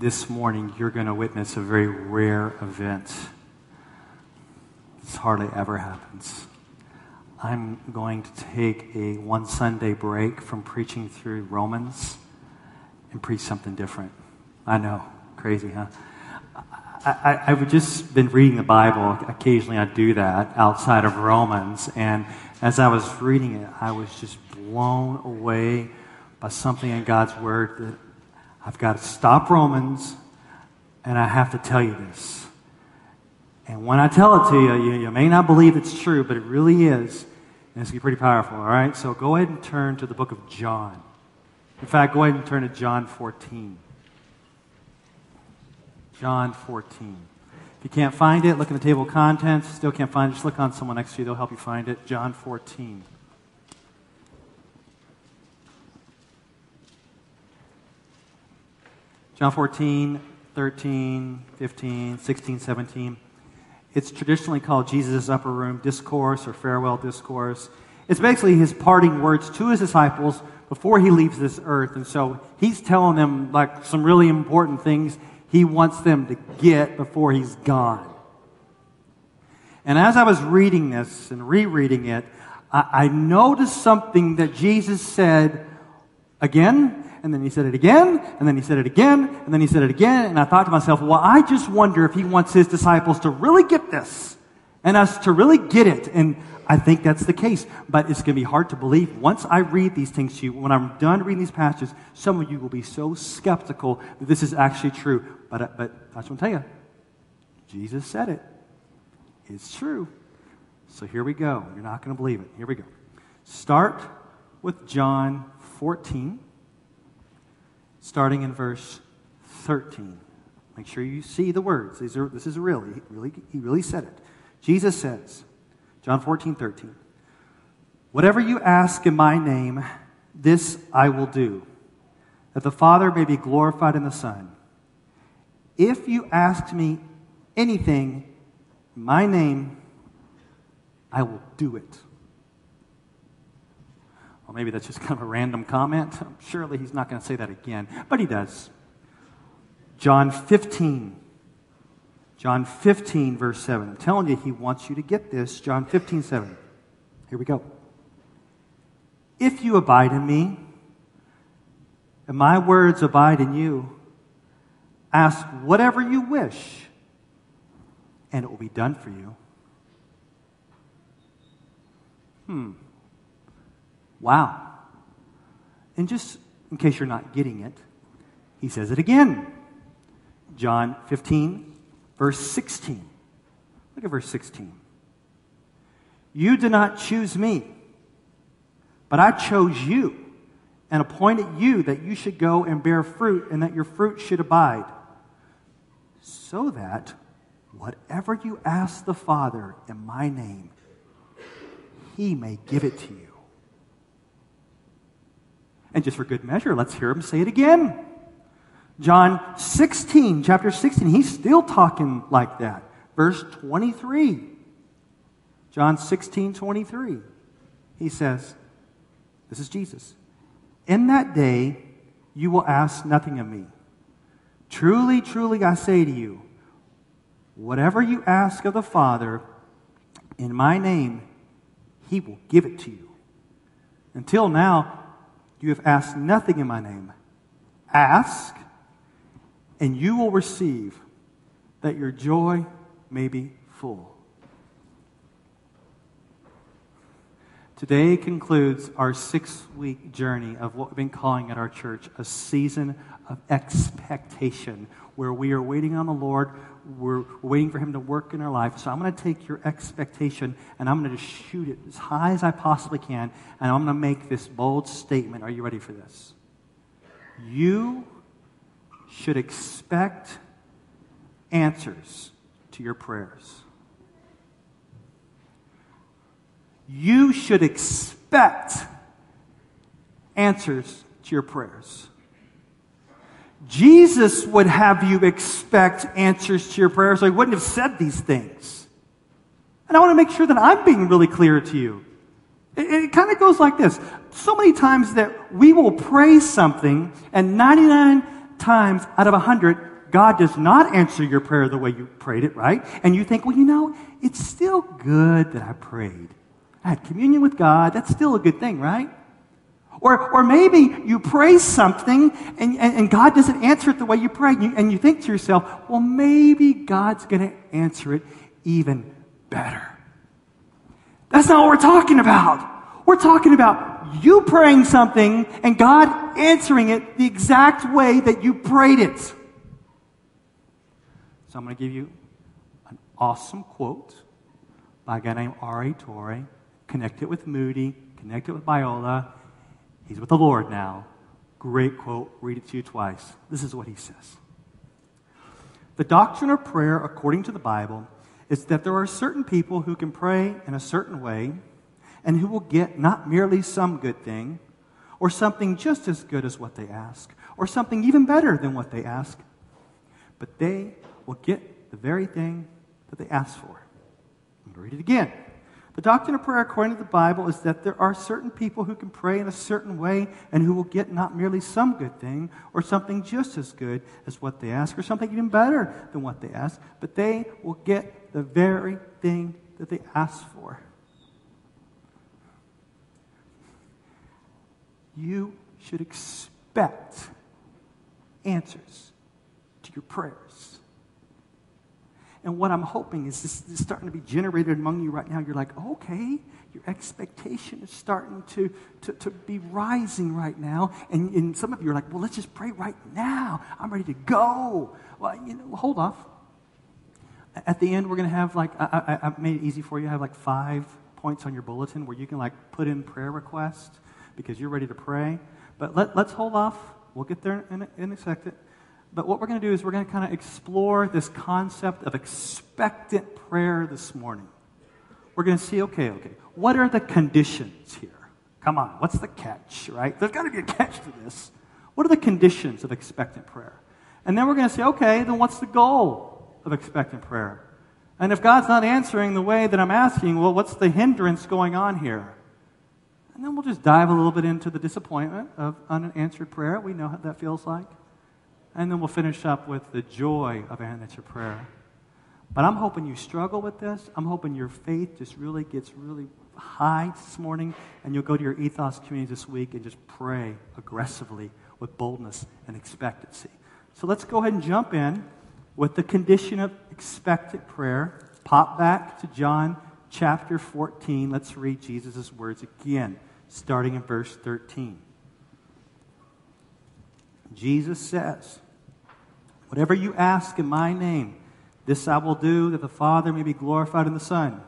this morning, you're going to witness a very rare event. This hardly ever happens. I'm going to take a one Sunday break from preaching through Romans and preach something different. I know, crazy, huh? I, I, have just been reading the Bible. Occasionally I do that outside of Romans. And as I was reading it, I was just blown away by something in God's Word that I've got to stop Romans and I have to tell you this. And when I tell it to you, you, you may not believe it's true, but it really is. And it's pretty powerful, all right? So go ahead and turn to the book of John. In fact, go ahead and turn to John 14. John 14. If you can't find it, look in the table of contents. Still can't find it, just look on someone next to you. They'll help you find it. John 14. John 14, 13, 15, 16, 17. It's traditionally called Jesus' upper room discourse or farewell discourse. It's basically his parting words to his disciples before he leaves this earth. And so he's telling them like some really important things he wants them to get before he's gone. And as I was reading this and rereading it, I, I noticed something that Jesus said again, and then he said it again, and then he said it again, and then he said it again, and I thought to myself, well, I just wonder if he wants his disciples to really get this and us to really get it. And I think that's the case, but it's going to be hard to believe. Once I read these things to you, when I'm done reading these passages, some of you will be so skeptical that this is actually true. But, uh, but I just want to tell you, Jesus said it. It's true. So here we go. You're not going to believe it. Here we go. Start with John 14, starting in verse 13. Make sure you see the words. These are, this is real. He really, he really said it. Jesus says, John 14, 13. Whatever you ask in my name, this I will do, that the Father may be glorified in the Son. If you ask me anything in my name, I will do it. Well, maybe that's just kind of a random comment. Surely he's not going to say that again, but he does. John 15, John 15, verse 7. I'm telling you, he wants you to get this. John 15, 7. Here we go. If you abide in me, and my words abide in you, ask whatever you wish, and it will be done for you. Hmm. Wow. And just in case you're not getting it, he says it again. John 15, Verse 16. Look at verse 16. You did not choose me, but I chose you and appointed you that you should go and bear fruit and that your fruit should abide, so that whatever you ask the Father in my name, he may give it to you. And just for good measure, let's hear him say it again. John 16, chapter 16, he's still talking like that. Verse 23. John 16, 23. He says, This is Jesus. In that day, you will ask nothing of me. Truly, truly, I say to you, whatever you ask of the Father in my name, he will give it to you. Until now, you have asked nothing in my name. Ask and you will receive that your joy may be full. Today concludes our six week journey of what we've been calling at our church a season of expectation, where we are waiting on the Lord. We're waiting for Him to work in our life. So I'm going to take your expectation and I'm going to just shoot it as high as I possibly can, and I'm going to make this bold statement. Are you ready for this? You should expect answers to your prayers. You should expect answers to your prayers. Jesus would have you expect answers to your prayers, or he wouldn't have said these things. And I want to make sure that I'm being really clear to you. It, it kind of goes like this. So many times that we will pray something, and 99 times out of 100, God does not answer your prayer the way you prayed it, right? And you think, well, you know, it's still good that I prayed. I had communion with God. That's still a good thing, right? Or, or maybe you pray something and, and, and God doesn't answer it the way you pray, And you, and you think to yourself, well, maybe God's going to answer it even better. That's not what we're talking about. We're talking about you praying something and God answering it the exact way that you prayed it. So I'm going to give you an awesome quote by a guy named R.A. Torrey. Connect it with Moody, connect it with Biola. He's with the Lord now. Great quote. Read it to you twice. This is what he says The doctrine of prayer, according to the Bible, is that there are certain people who can pray in a certain way and who will get not merely some good thing or something just as good as what they ask or something even better than what they ask, but they will get the very thing that they ask for. I'm going to read it again. The doctrine of prayer, according to the Bible, is that there are certain people who can pray in a certain way and who will get not merely some good thing or something just as good as what they ask or something even better than what they ask, but they will get the very thing that they ask for. You should expect answers to your prayers. And what I'm hoping is this, is starting to be generated among you right now. You're like, okay, your expectation is starting to, to, to be rising right now. And, and some of you are like, well, let's just pray right now. I'm ready to go. Well, you know, hold off. At the end, we're going to have like, I, I, I made it easy for you. I have like five points on your bulletin where you can like put in prayer requests because you're ready to pray. But let, let's hold off. We'll get there in in a second. But what we're going to do is we're going to kind of explore this concept of expectant prayer this morning. We're going to see, okay, okay, what are the conditions here? Come on, what's the catch, right? There's got to be a catch to this. What are the conditions of expectant prayer? And then we're going to say, okay, then what's the goal of expectant prayer? And if God's not answering the way that I'm asking, well, what's the hindrance going on here? And then we'll just dive a little bit into the disappointment of unanswered prayer. We know what that feels like. And then we'll finish up with the joy of answered prayer. But I'm hoping you struggle with this. I'm hoping your faith just really gets really high this morning, and you'll go to your ethos community this week and just pray aggressively with boldness and expectancy. So let's go ahead and jump in with the condition of expectant prayer. Pop back to John chapter 14. Let's read Jesus' words again, starting in verse 13. Jesus says, Whatever you ask in my name, this I will do, that the Father may be glorified in the Son.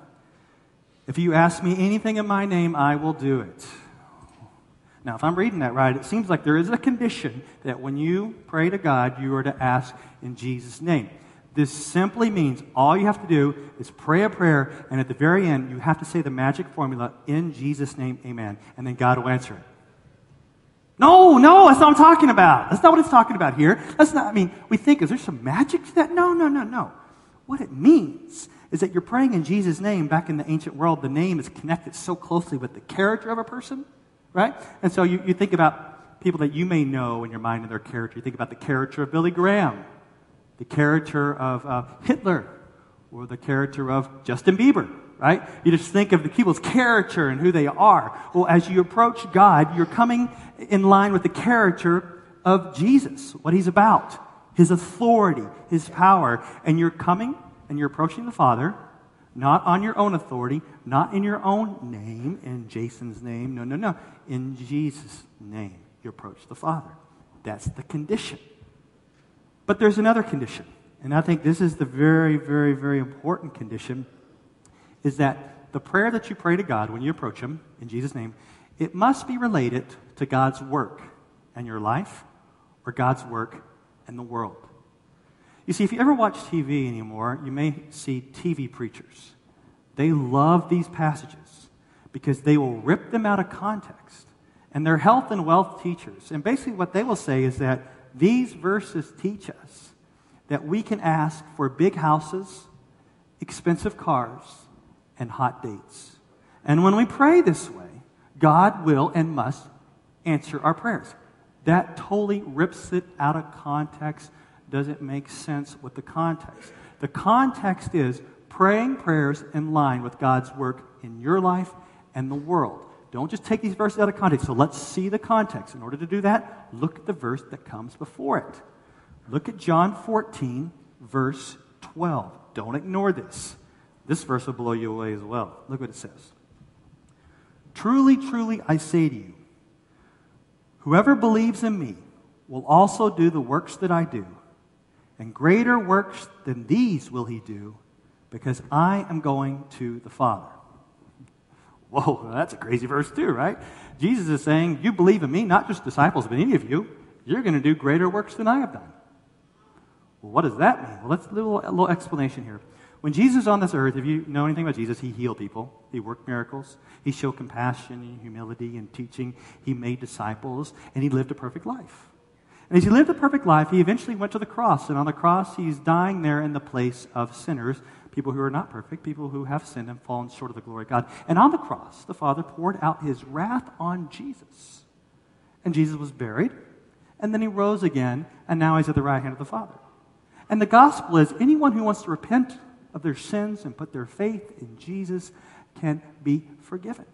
If you ask me anything in my name, I will do it. Now, if I'm reading that right, it seems like there is a condition that when you pray to God, you are to ask in Jesus' name. This simply means all you have to do is pray a prayer, and at the very end, you have to say the magic formula, in Jesus' name, amen, and then God will answer it. No, no, that's not what I'm talking about. That's not what it's talking about here. That's not, I mean, we think, is there some magic to that? No, no, no, no. What it means is that you're praying in Jesus' name. Back in the ancient world, the name is connected so closely with the character of a person, right? And so you, you think about people that you may know in your mind and their character. You think about the character of Billy Graham, the character of uh, Hitler, or the character of Justin Bieber, right? You just think of the people's character and who they are. Well, as you approach God, you're coming in line with the character of Jesus, what he's about, his authority, his power. And you're coming and you're approaching the Father, not on your own authority, not in your own name, in Jason's name. No, no, no. In Jesus' name, you approach the Father. That's the condition. But there's another condition. And I think this is the very, very, very important condition is that the prayer that you pray to God when you approach Him in Jesus' name, it must be related to God's work and your life or God's work and the world. You see, if you ever watch TV anymore, you may see TV preachers. They love these passages because they will rip them out of context. And they're health and wealth teachers. And basically, what they will say is that these verses teach us that we can ask for big houses, expensive cars, and hot dates. And when we pray this way, God will and must answer our prayers. that totally rips it out of context, doesn't make sense with the context. The context is praying prayers in line with God's work in your life and the world. Don't just take these verses out of context. So let's see the context. In order to do that, look at the verse that comes before it. Look at John 14, verse 12. Don't ignore this. This verse will blow you away as well. Look what it says. Truly, truly, I say to you, whoever believes in me will also do the works that I do, and greater works than these will he do, because I am going to the Father. Whoa, that's a crazy verse, too, right? Jesus is saying, You believe in me, not just disciples, but any of you, you're going to do greater works than I have done. Well, what does that mean? Well, let's a little, a little explanation here. When Jesus was on this earth, if you know anything about Jesus, he healed people, he worked miracles, he showed compassion and humility and teaching, he made disciples, and he lived a perfect life. And as he lived a perfect life, he eventually went to the cross, and on the cross, he's dying there in the place of sinners, people who are not perfect, people who have sinned and fallen short of the glory of God. And on the cross, the Father poured out his wrath on Jesus. And Jesus was buried, and then he rose again, and now he's at the right hand of the Father. And the gospel is anyone who wants to repent of their sins and put their faith in Jesus can be forgiven.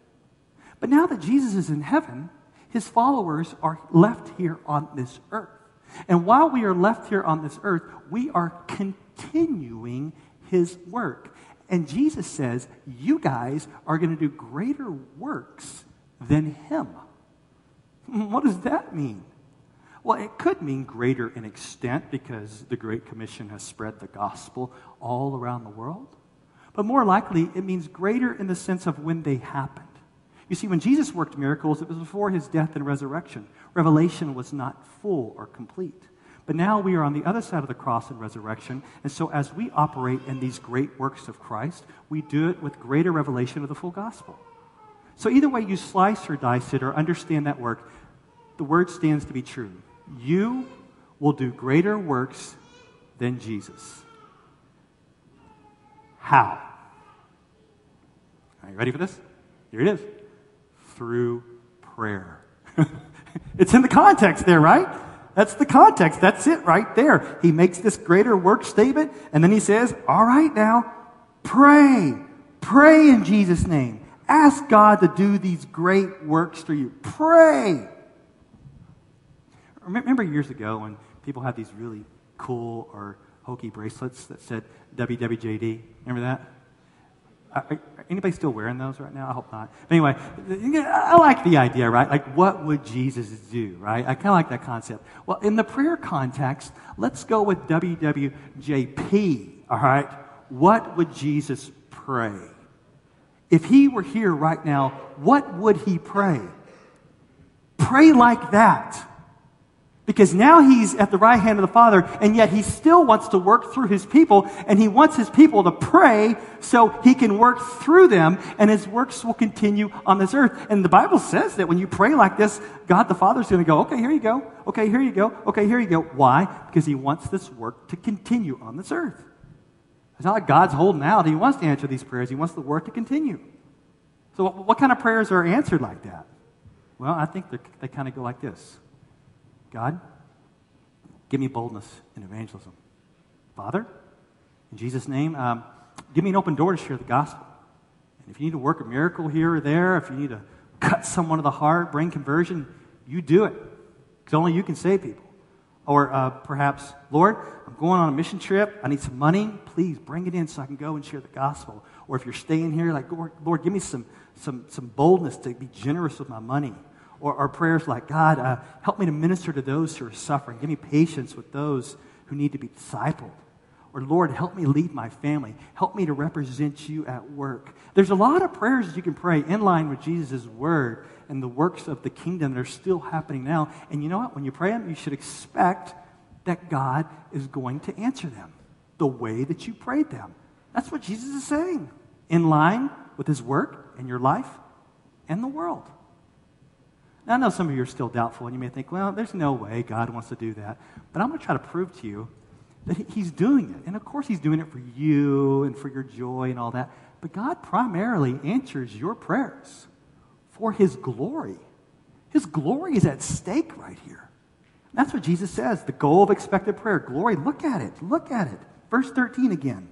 But now that Jesus is in heaven, his followers are left here on this earth. And while we are left here on this earth, we are continuing his work. And Jesus says, You guys are going to do greater works than him. What does that mean? Well, it could mean greater in extent because the Great Commission has spread the gospel all around the world. But more likely, it means greater in the sense of when they happened. You see, when Jesus worked miracles, it was before his death and resurrection. Revelation was not full or complete. But now we are on the other side of the cross and resurrection. And so, as we operate in these great works of Christ, we do it with greater revelation of the full gospel. So, either way you slice or dice it or understand that work, the word stands to be true you will do greater works than Jesus. How? Are you ready for this? Here it is. Through prayer. it's in the context there, right? That's the context. That's it right there. He makes this greater work statement, and then he says, All right, now, pray. Pray in Jesus' name. Ask God to do these great works through you. Pray. Remember years ago when people had these really cool or hokey bracelets that said WWJD? Remember that? Are, anybody still wearing those right now? I hope not. But anyway, I like the idea, right? Like, what would Jesus do, right? I kind of like that concept. Well, in the prayer context, let's go with WWJP, all right? What would Jesus pray? If he were here right now, what would he pray? Pray like that. Because now he's at the right hand of the Father, and yet he still wants to work through his people, and he wants his people to pray so he can work through them, and his works will continue on this earth. And the Bible says that when you pray like this, God the Father is going to go, okay, here you go. Okay, here you go. Okay, here you go. Why? Because he wants this work to continue on this earth. It's not like God's holding out. He wants to answer these prayers. He wants the work to continue. So what kind of prayers are answered like that? Well, I think they kind of go like this. God, give me boldness in evangelism. Father, in Jesus' name, um, give me an open door to share the gospel. And if you need to work a miracle here or there, if you need to cut someone to the heart, bring conversion, you do it. Because only you can save people. Or uh, perhaps, Lord, I'm going on a mission trip. I need some money. Please bring it in so I can go and share the gospel. Or if you're staying here, like, Lord, Lord give me some, some, some boldness to be generous with my money. Or, or prayers like, God, uh, help me to minister to those who are suffering. Give me patience with those who need to be discipled. Or, Lord, help me lead my family. Help me to represent you at work. There's a lot of prayers you can pray in line with Jesus' word and the works of the kingdom that are still happening now. And you know what? When you pray them, you should expect that God is going to answer them the way that you prayed them. That's what Jesus is saying. In line with his work in your life and the world. Now, I know some of you are still doubtful, and you may think, well, there's no way God wants to do that. But I'm going to try to prove to you that He's doing it. And of course, He's doing it for you and for your joy and all that. But God primarily answers your prayers for His glory. His glory is at stake right here. That's what Jesus says. The goal of expected prayer. Glory, look at it. Look at it. Verse 13 again.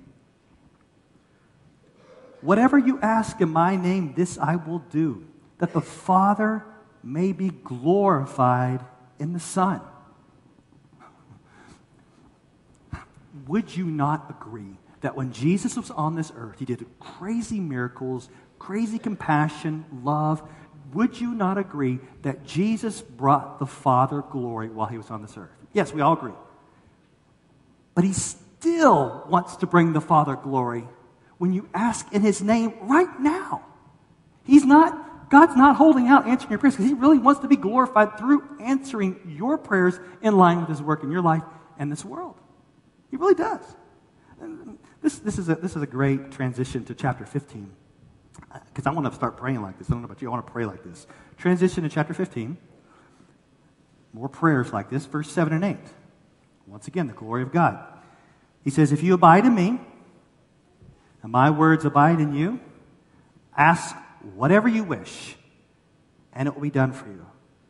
Whatever you ask in my name, this I will do, that the Father may be glorified in the Son. Would you not agree that when Jesus was on this earth, he did crazy miracles, crazy compassion, love? Would you not agree that Jesus brought the Father glory while he was on this earth? Yes, we all agree. But he still wants to bring the Father glory when you ask in his name right now. He's not, God's not holding out answering your prayers because he really wants to be glorified through answering your prayers in line with his work in your life and this world. He really does. This, this, is, a, this is a great transition to chapter 15 because I want to start praying like this. I don't know about you, I want to pray like this. Transition to chapter 15. More prayers like this, verse 7 and 8. Once again, the glory of God. He says, If you abide in me, and my words abide in you, ask whatever you wish, and it will be done for you.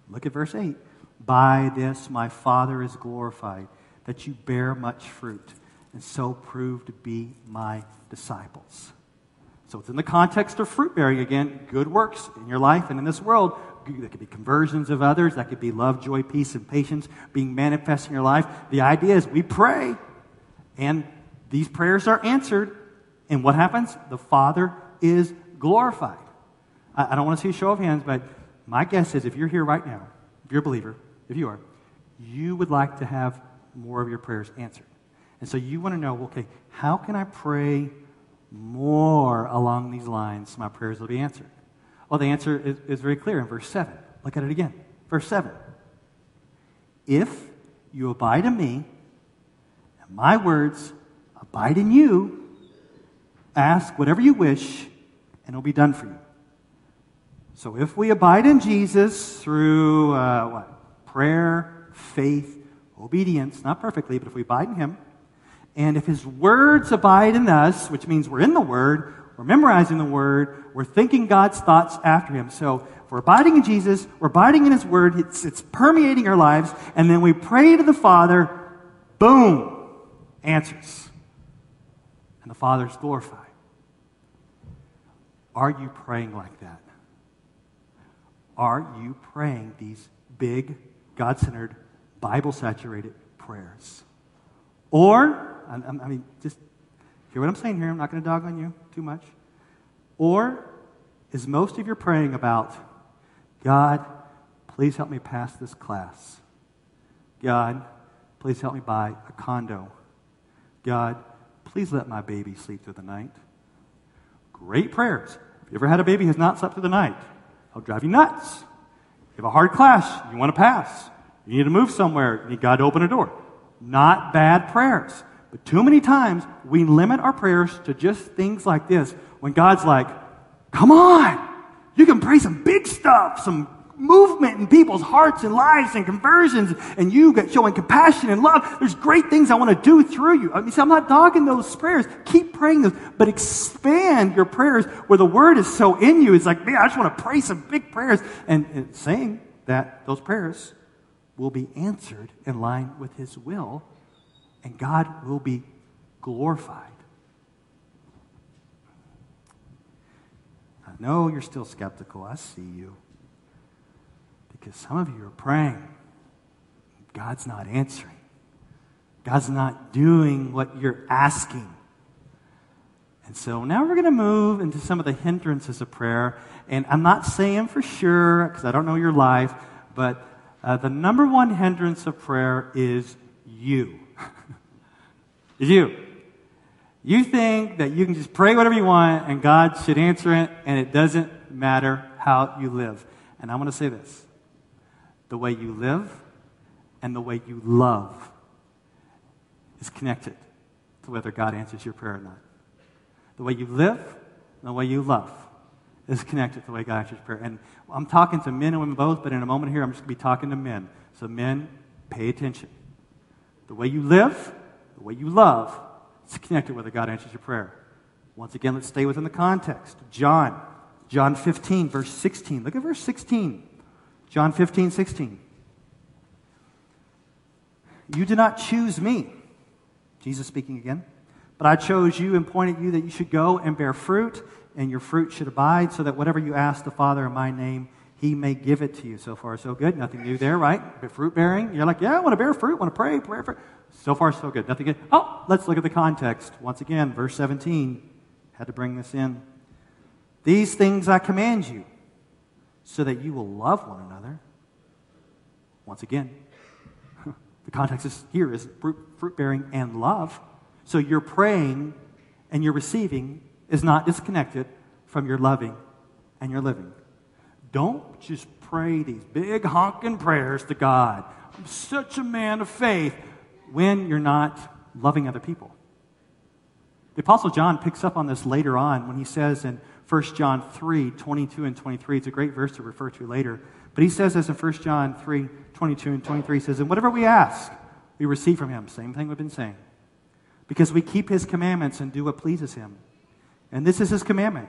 Look at verse 8. By this my Father is glorified, that you bear much fruit, and so prove to be my disciples. So it's in the context of fruit bearing again, good works in your life and in this world. That could be conversions of others. That could be love, joy, peace, and patience being manifest in your life. The idea is we pray, and these prayers are answered. And what happens? The Father is glorified. I, I don't want to see a show of hands, but my guess is if you're here right now, if you're a believer, if you are, you would like to have more of your prayers answered. And so you want to know, okay, how can I pray more along these lines, so my prayers will be answered. Well, the answer is, is very clear in verse 7. Look at it again. Verse 7. If you abide in me, and my words abide in you, ask whatever you wish, and it'll be done for you. So if we abide in Jesus through uh, what? Prayer, faith, obedience, not perfectly, but if we abide in him, and if his words abide in us, which means we're in the word, we're memorizing the word, we're thinking God's thoughts after him. So if we're abiding in Jesus, we're abiding in his word, it's, it's permeating our lives, and then we pray to the Father, boom, answers. And the Father is glorified. Are you praying like that? Are you praying these big, God centered, Bible saturated prayers? Or I, I mean, just hear what I'm saying here. I'm not going to dog on you too much. Or is most of your praying about, God, please help me pass this class? God, please help me buy a condo. God, please let my baby sleep through the night. Great prayers. If you ever had a baby who's not slept through the night, I'll drive you nuts. You have a hard class, you want to pass. You need to move somewhere, you need God to open a door. Not bad prayers. But too many times we limit our prayers to just things like this when God's like, come on, you can pray some big stuff, some movement in people's hearts and lives and conversions, and you get showing compassion and love. There's great things I want to do through you. I mean, see, I'm not dogging those prayers. Keep praying those, but expand your prayers where the word is so in you. It's like, man, I just want to pray some big prayers. And, and saying that those prayers will be answered in line with his will and God will be glorified. I know you're still skeptical. I see you. Because some of you are praying. God's not answering. God's not doing what you're asking. And so now we're going to move into some of the hindrances of prayer. And I'm not saying for sure, because I don't know your life, but uh, the number one hindrance of prayer is you is you. You think that you can just pray whatever you want and God should answer it, and it doesn't matter how you live. And I'm going to say this the way you live and the way you love is connected to whether God answers your prayer or not. The way you live and the way you love is connected to the way God answers your prayer. And I'm talking to men and women both, but in a moment here, I'm just going to be talking to men. So, men, pay attention. The way you live the way you love, is connected whether God answers your prayer. Once again, let's stay within the context. John, John 15, verse 16. Look at verse 16. John 15, 16. You did not choose me. Jesus speaking again. But I chose you and pointed you that you should go and bear fruit, and your fruit should abide, so that whatever you ask the Father in my name, he may give it to you. So far, so good. Nothing new there, right? Fruit bearing. You're like, yeah, I want to bear fruit, want to pray, pray, pray. So far, so good. Nothing good. Oh, let's look at the context. Once again, verse 17. Had to bring this in. These things I command you, so that you will love one another. Once again, the context is, here is fruit bearing and love. So your praying and your receiving is not disconnected from your loving and your living. Don't just pray these big honking prayers to God. I'm such a man of faith when you're not loving other people. The Apostle John picks up on this later on when he says in 1 John 3 22 and 23. It's a great verse to refer to later. But he says this in 1 John 3 22 and 23. He says, And whatever we ask, we receive from him. Same thing we've been saying. Because we keep his commandments and do what pleases him. And this is his commandment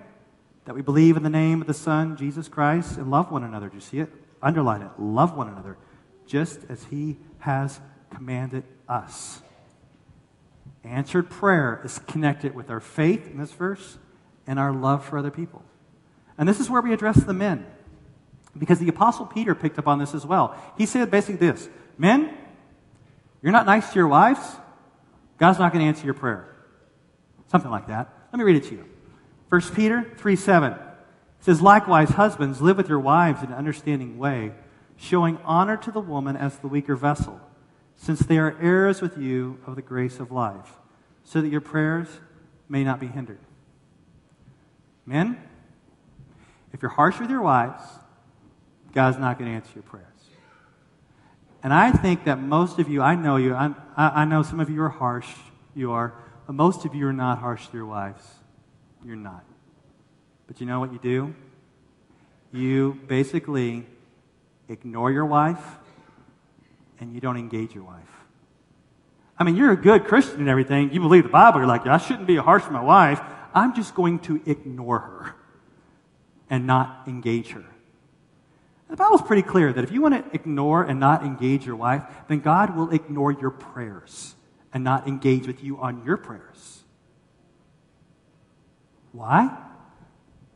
that we believe in the name of the Son, Jesus Christ, and love one another. Do you see it? Underline it. Love one another, just as he has commanded us. Answered prayer is connected with our faith in this verse and our love for other people. And this is where we address the men. Because the Apostle Peter picked up on this as well. He said basically this Men, you're not nice to your wives, God's not going to answer your prayer. Something like that. Let me read it to you. 1 Peter 3 7 says, Likewise, husbands, live with your wives in an understanding way, showing honor to the woman as the weaker vessel, since they are heirs with you of the grace of life, so that your prayers may not be hindered. Men, if you're harsh with your wives, God's not going to answer your prayers. And I think that most of you, I know you, I, I know some of you are harsh, you are, but most of you are not harsh to your wives. You're not. But you know what you do? You basically ignore your wife and you don't engage your wife. I mean, you're a good Christian and everything. You believe the Bible. You're like, I shouldn't be harsh with my wife. I'm just going to ignore her and not engage her. The Bible's pretty clear that if you want to ignore and not engage your wife, then God will ignore your prayers and not engage with you on your prayers. Why?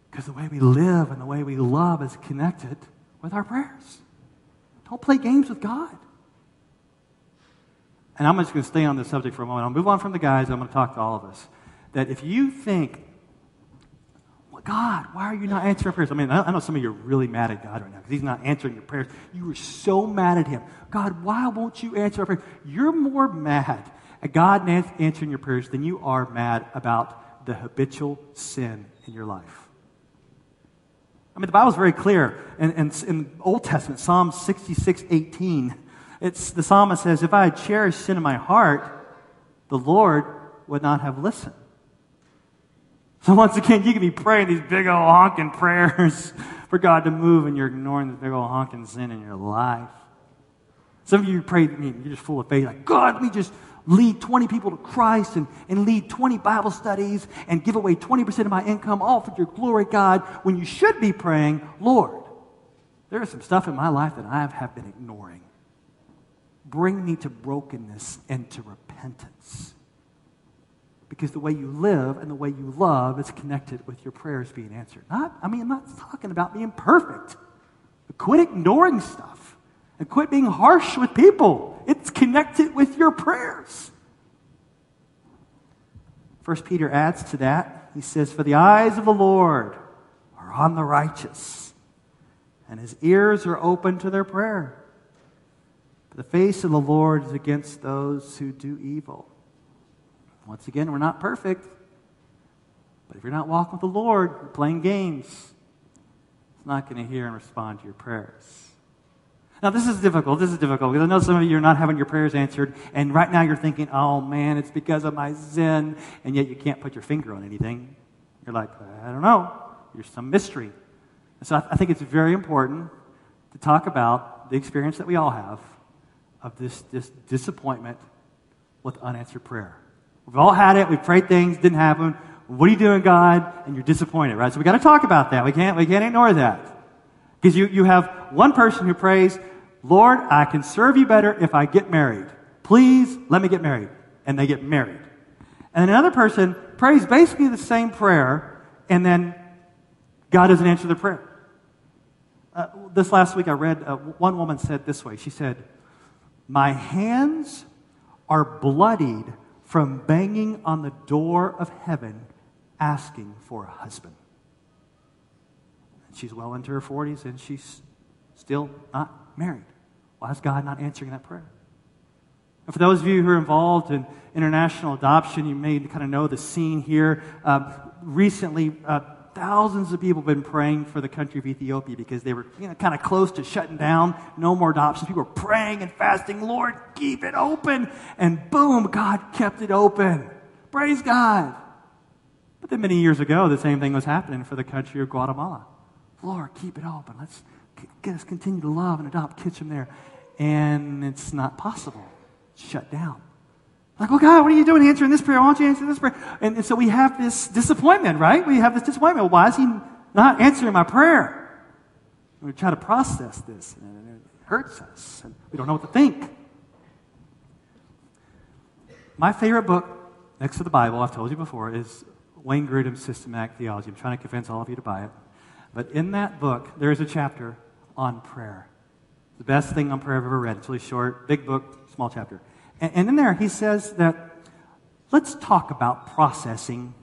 Because the way we live and the way we love is connected with our prayers. Don't play games with God. And I'm just going to stay on this subject for a moment. I'll move on from the guys. I'm going to talk to all of us. That if you think well, God, why are you not answering prayers? I mean, I know some of you are really mad at God right now because He's not answering your prayers. You were so mad at Him. God, why won't you answer our prayers? You're more mad at God answering your prayers than you are mad about the habitual sin in your life. I mean, the Bible's very clear. In, in, in Old Testament, Psalm 66 18, it's, the psalmist says, If I had cherished sin in my heart, the Lord would not have listened. So once again, you can be praying these big old honking prayers for God to move, and you're ignoring this big old honking sin in your life. Some of you pray, you're just full of faith, like, God, let me just lead 20 people to Christ and, and lead 20 Bible studies and give away 20% of my income, all for your glory, God, when you should be praying, Lord, there is some stuff in my life that I have been ignoring. Bring me to brokenness and to repentance because the way you live and the way you love is connected with your prayers being answered. Not, I mean, I'm not talking about being perfect. But quit ignoring stuff and quit being harsh with people. It's connected with your prayers. First Peter adds to that. He says, For the eyes of the Lord are on the righteous, and his ears are open to their prayer. The face of the Lord is against those who do evil. Once again, we're not perfect. But if you're not walking with the Lord, you're playing games. It's not going to hear and respond to your prayers. Now, this is difficult. This is difficult because I know some of you are not having your prayers answered, and right now you're thinking, oh man, it's because of my sin, and yet you can't put your finger on anything. You're like, I don't know. There's some mystery. And so I think it's very important to talk about the experience that we all have of this, this disappointment with unanswered prayer. We've all had it. We've prayed things, didn't happen. What are you doing, God? And you're disappointed, right? So we got to talk about that. We can't, we can't ignore that. Because you, you have one person who prays, Lord, I can serve you better if I get married. Please let me get married. And they get married. And another person prays basically the same prayer, and then God doesn't answer the prayer. Uh, this last week I read, uh, one woman said this way She said, My hands are bloodied from banging on the door of heaven asking for a husband. She's well into her 40s and she's still not married. Why is God not answering that prayer? And for those of you who are involved in international adoption, you may kind of know the scene here. Uh, recently, uh, thousands of people have been praying for the country of Ethiopia because they were you know, kind of close to shutting down. No more adoptions. People were praying and fasting, Lord, keep it open. And boom, God kept it open. Praise God. But then many years ago, the same thing was happening for the country of Guatemala. Lord, keep it open. Let's get us continue to love and adopt kids from there. And it's not possible. Shut down. Like, well, God, what are you doing answering this prayer? Why don't you answer this prayer? And, and so we have this disappointment, right? We have this disappointment. Why is he not answering my prayer? We try to process this, and it hurts us, and we don't know what to think. My favorite book, next to the Bible, I've told you before, is Wayne Grudem's Systematic Theology. I'm trying to convince all of you to buy it. But in that book, there is a chapter on prayer. The best thing on prayer I've ever read. It's really short, big book, small chapter. And, in there, he says that let's talk about processing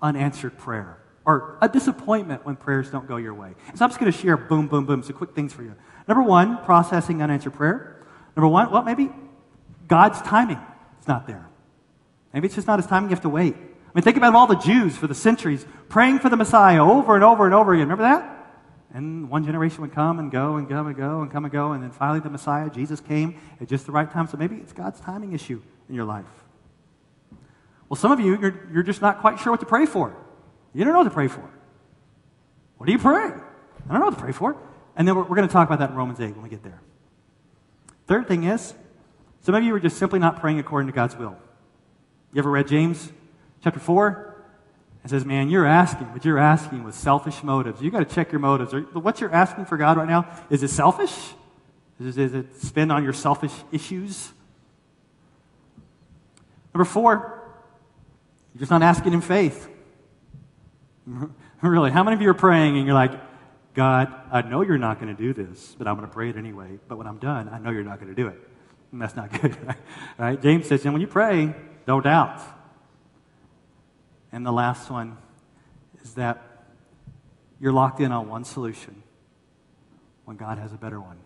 unanswered prayer or a disappointment when prayers don't go your way. So I'm just going to share boom, boom, boom, some quick things for you. Number one, processing unanswered prayer. Number one, well, maybe God's timing is not there. Maybe it's just not his timing, you have to wait. I mean, think about all the Jews for the centuries praying for the Messiah over and over and over again. Remember that? And one generation would come and go and come and go and come and go. And then finally, the Messiah, Jesus, came at just the right time. So maybe it's God's timing issue in your life. Well, some of you, you're, you're just not quite sure what to pray for. You don't know what to pray for. What do you pray? I don't know what to pray for. And then we're, we're going to talk about that in Romans 8 when we get there. Third thing is, some of you are just simply not praying according to God's will. You ever read James chapter 4? And says, Man, you're asking, but you're asking with selfish motives. you got to check your motives. What you're asking for God right now, is it selfish? Is it, is it spend on your selfish issues? Number four, you're just not asking in faith. really, how many of you are praying and you're like, God, I know you're not going to do this, but I'm going to pray it anyway. But when I'm done, I know you're not going to do it. And that's not good, right? James says, and when you pray, don't doubt. And the last one is that you're locked in on one solution when God has a better one.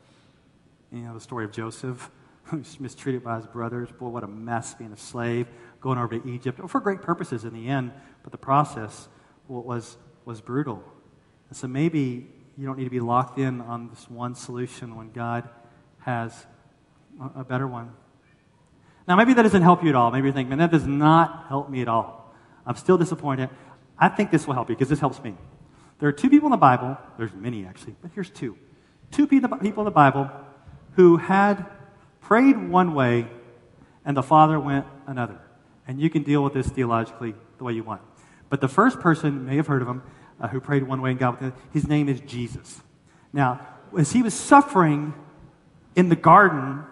You know the story of Joseph, who's mistreated by his brothers. Boy, what a mess being a slave, going over to Egypt for great purposes in the end, but the process was, was brutal. And so maybe you don't need to be locked in on this one solution when God has a better one. Now, maybe that doesn't help you at all. Maybe you're thinking, man, that does not help me at all. I'm still disappointed. I think this will help you because this helps me. There are two people in the Bible, there's many actually, but here's two. Two people in the Bible who had prayed one way and the Father went another. And you can deal with this theologically the way you want. But the first person, may have heard of him, uh, who prayed one way and God, went his name is Jesus. Now, as he was suffering in the garden,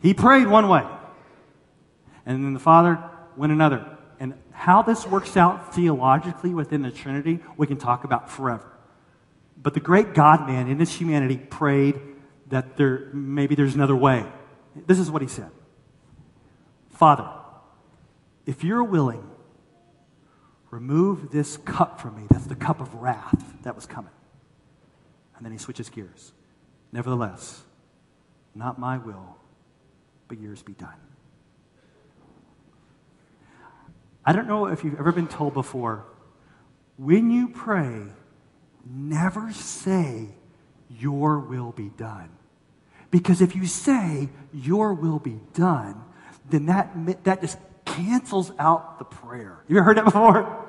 he prayed one way. And then the Father went another. And how this works out theologically within the Trinity, we can talk about forever. But the great God man in his humanity prayed that there maybe there's another way. This is what he said Father, if you're willing, remove this cup from me. That's the cup of wrath that was coming. And then he switches gears. Nevertheless, not my will, but yours be done. I don't know if you've ever been told before when you pray, never say, Your will be done. Because if you say, Your will be done, then that, that just cancels out the prayer. You ever heard that before?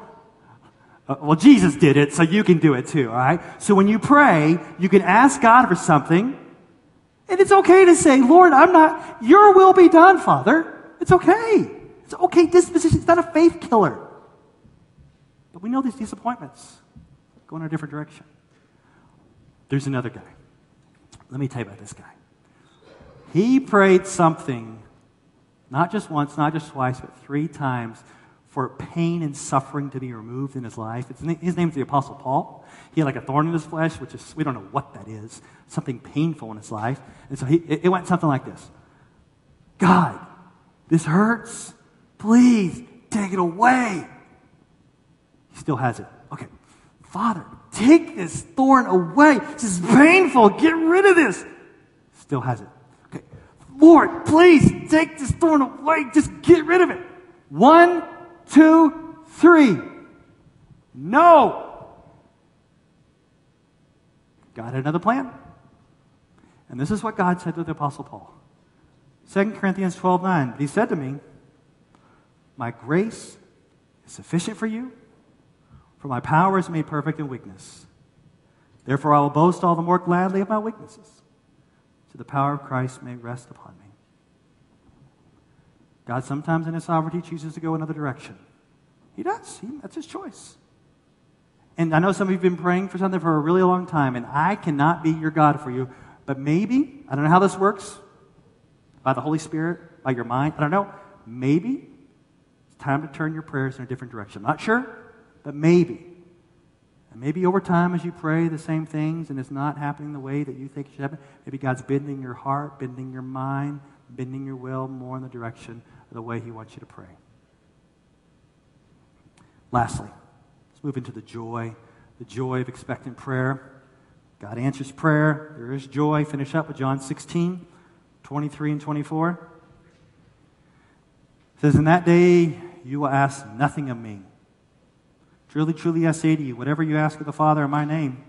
Uh, well, Jesus did it, so you can do it too, all right? So when you pray, you can ask God for something, and it's okay to say, Lord, I'm not, your will be done, Father. It's okay. It's okay, disposition. It's not a faith killer. But we know these disappointments go in a different direction. There's another guy. Let me tell you about this guy. He prayed something Not just once, not just twice, but three times for pain and suffering to be removed in his life. It's, his name's the Apostle Paul. He had like a thorn in his flesh, which is, we don't know what that is, something painful in his life. And so he, it went something like this God, this hurts. Please take it away. He still has it. Okay. Father, take this thorn away. This is painful. Get rid of this. Still has it. Okay. Lord, please take this thorn away. Just get rid of it. One, two, three. No. God had another plan. And this is what God said to the Apostle Paul. 2 Corinthians 12 9. He said to me, My grace is sufficient for you, for my power is made perfect in weakness. Therefore, I will boast all the more gladly of my weaknesses, so the power of Christ may rest upon me. God sometimes in his sovereignty chooses to go another direction. He does. He, that's his choice. And I know some of you have been praying for something for a really long time, and I cannot be your God for you. But maybe, I don't know how this works, by the Holy Spirit, by your mind, I don't know. Maybe time to turn your prayers in a different direction. I'm not sure, but maybe. And maybe over time, as you pray the same things and it's not happening the way that you think it should happen, maybe God's bending your heart, bending your mind, bending your will more in the direction of the way He wants you to pray. Lastly, let's move into the joy, the joy of expectant prayer. God answers prayer. There is joy. Finish up with John 16. 23 and 24. It says, In that day you will ask nothing of me. Truly, truly, I say to you, whatever you ask of the Father in my name,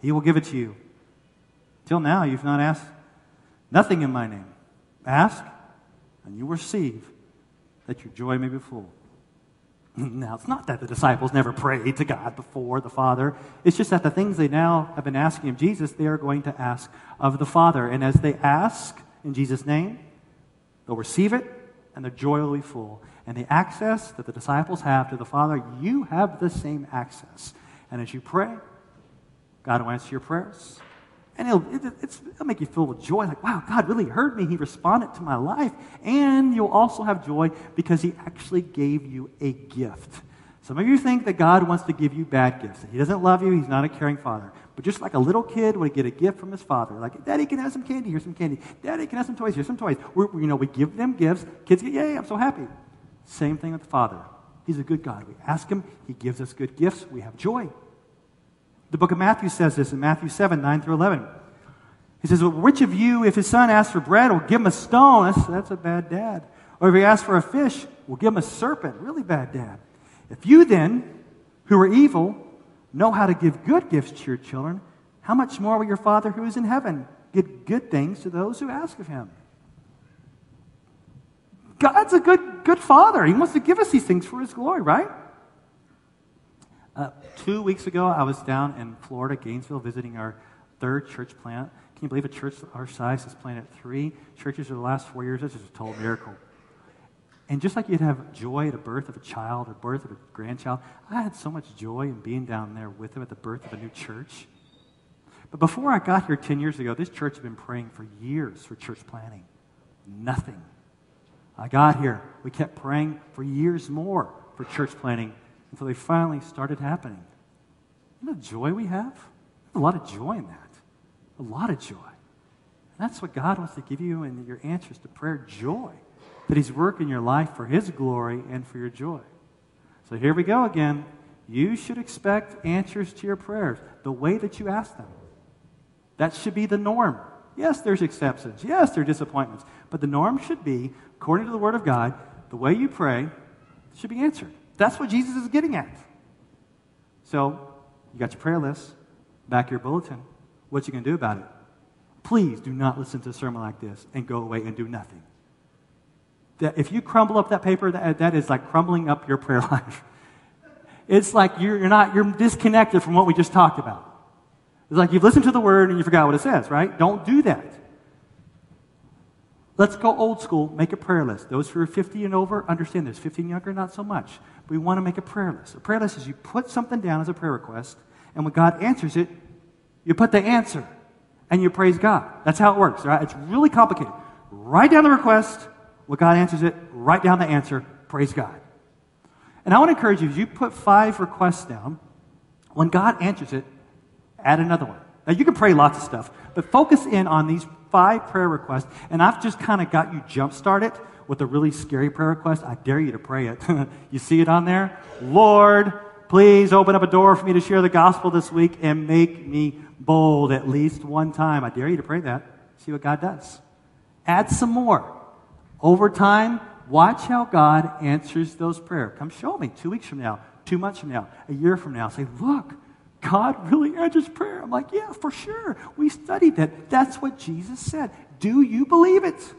he will give it to you. Till now, you've not asked nothing in my name. Ask, and you will receive, that your joy may be full. Now, it's not that the disciples never prayed to God before the Father. It's just that the things they now have been asking of Jesus, they are going to ask of the Father. And as they ask, in Jesus' name. They'll receive it, and their joy will be full. And the access that the disciples have to the Father, you have the same access. And as you pray, God will answer your prayers. And it'll, it, it'll make you feel with joy, like, wow, God really heard me. He responded to my life. And you'll also have joy because He actually gave you a gift. Some of you think that God wants to give you bad gifts. He doesn't love you. He's not a caring father. But just like a little kid would get a gift from his father, like, Daddy, can have some candy? Here's some candy. Daddy, can have some toys? Here's some toys. We're, you know, we give them gifts. Kids get, yay, I'm so happy. Same thing with the Father. He's a good God. We ask Him, He gives us good gifts. We have joy. The book of Matthew says this in Matthew 7 9 through 11. He says, well, Which of you, if his son asks for bread, will give him a stone? That's, that's a bad dad. Or if he asks for a fish, will give him a serpent? Really bad dad. If you then, who are evil, know how to give good gifts to your children, how much more will your Father who is in heaven give good things to those who ask of him? God's a good, good Father. He wants to give us these things for His glory, right? Uh, two weeks ago, I was down in Florida, Gainesville, visiting our third church plant. Can you believe a church our size has planted three churches in the last four years? This is a total miracle. And just like you'd have joy at the birth of a child or birth of a grandchild, I had so much joy in being down there with them at the birth of a new church. But before I got here 10 years ago, this church had been praying for years for church planting. Nothing. I got here. We kept praying for years more for church planting until they finally started happening. You know the joy we have? a lot of joy in that. A lot of joy. And that's what God wants to give you in your answers to prayer joy that He's working your life for His glory and for your joy. So here we go again. You should expect answers to your prayers the way that you ask them. That should be the norm. Yes, there's exceptions. Yes, there are disappointments. But the norm should be, according to the Word of God, the way you pray should be answered. That's what Jesus is getting at. So, you got your prayer list, back your bulletin. What you going to do about it? Please do not listen to a sermon like this and go away and do nothing that if you crumble up that paper, that, that is like crumbling up your prayer life. It's like you're, you're not, you're disconnected from what we just talked about. It's like you've listened to the word and you forgot what it says, right? Don't do that. Let's go old school, make a prayer list. Those who are 50 and over understand this. 50 and younger, not so much. We want to make a prayer list. A prayer list is you put something down as a prayer request, and when God answers it, you put the answer and you praise God. That's how it works, right? It's really complicated. Write down the request, When God answers it, write down the answer. Praise God. And I want to encourage you, as you put five requests down, when God answers it, add another one. Now, you can pray lots of stuff, but focus in on these five prayer requests. And I've just kind of got you jump started with a really scary prayer request. I dare you to pray it. you see it on there? Lord, please open up a door for me to share the gospel this week and make me bold at least one time. I dare you to pray that. See what God does. Add some more. Over time, watch how God answers those prayers. Come show me two weeks from now, two months from now, a year from now. Say, look, God really answers prayer. I'm like, yeah, for sure. We studied that. That's what Jesus said. Do you believe it?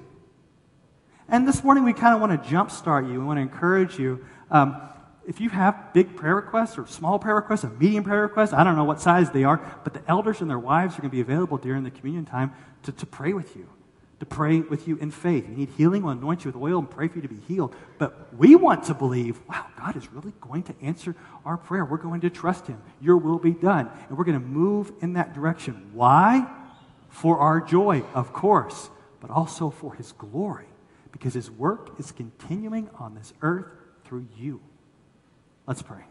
And this morning, we kind of want to jumpstart you. We want to encourage you. Um, if you have big prayer requests or small prayer requests, or medium prayer requests, I don't know what size they are, but the elders and their wives are going to be available during the communion time to, to pray with you to pray with you in faith. You need healing, we'll anoint you with oil and pray for you to be healed. But we want to believe, wow, God is really going to answer our prayer. We're going to trust Him. Your will be done. And we're going to move in that direction. Why? For our joy, of course, but also for His glory, because His work is continuing on this earth through you. Let's pray.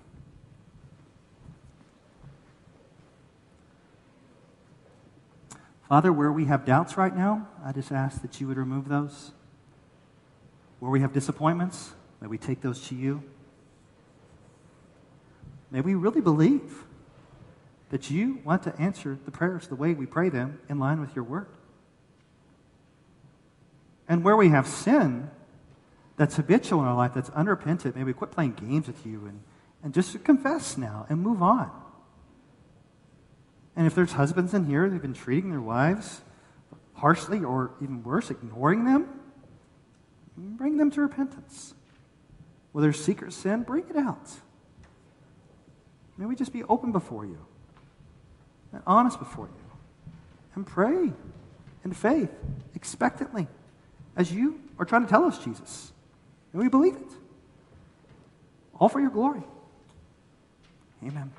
Father, where we have doubts right now, I just ask that you would remove those. Where we have disappointments, may we take those to you. May we really believe that you want to answer the prayers the way we pray them in line with your word. And where we have sin that's habitual in our life, that's unrepentant, may we quit playing games with you and, and just confess now and move on. And if there's husbands in here who've been treating their wives harshly or even worse, ignoring them, bring them to repentance. Whether there's secret sin, bring it out. May we just be open before you and honest before you and pray in faith, expectantly, as you are trying to tell us, Jesus. And we believe it. All for your glory. Amen.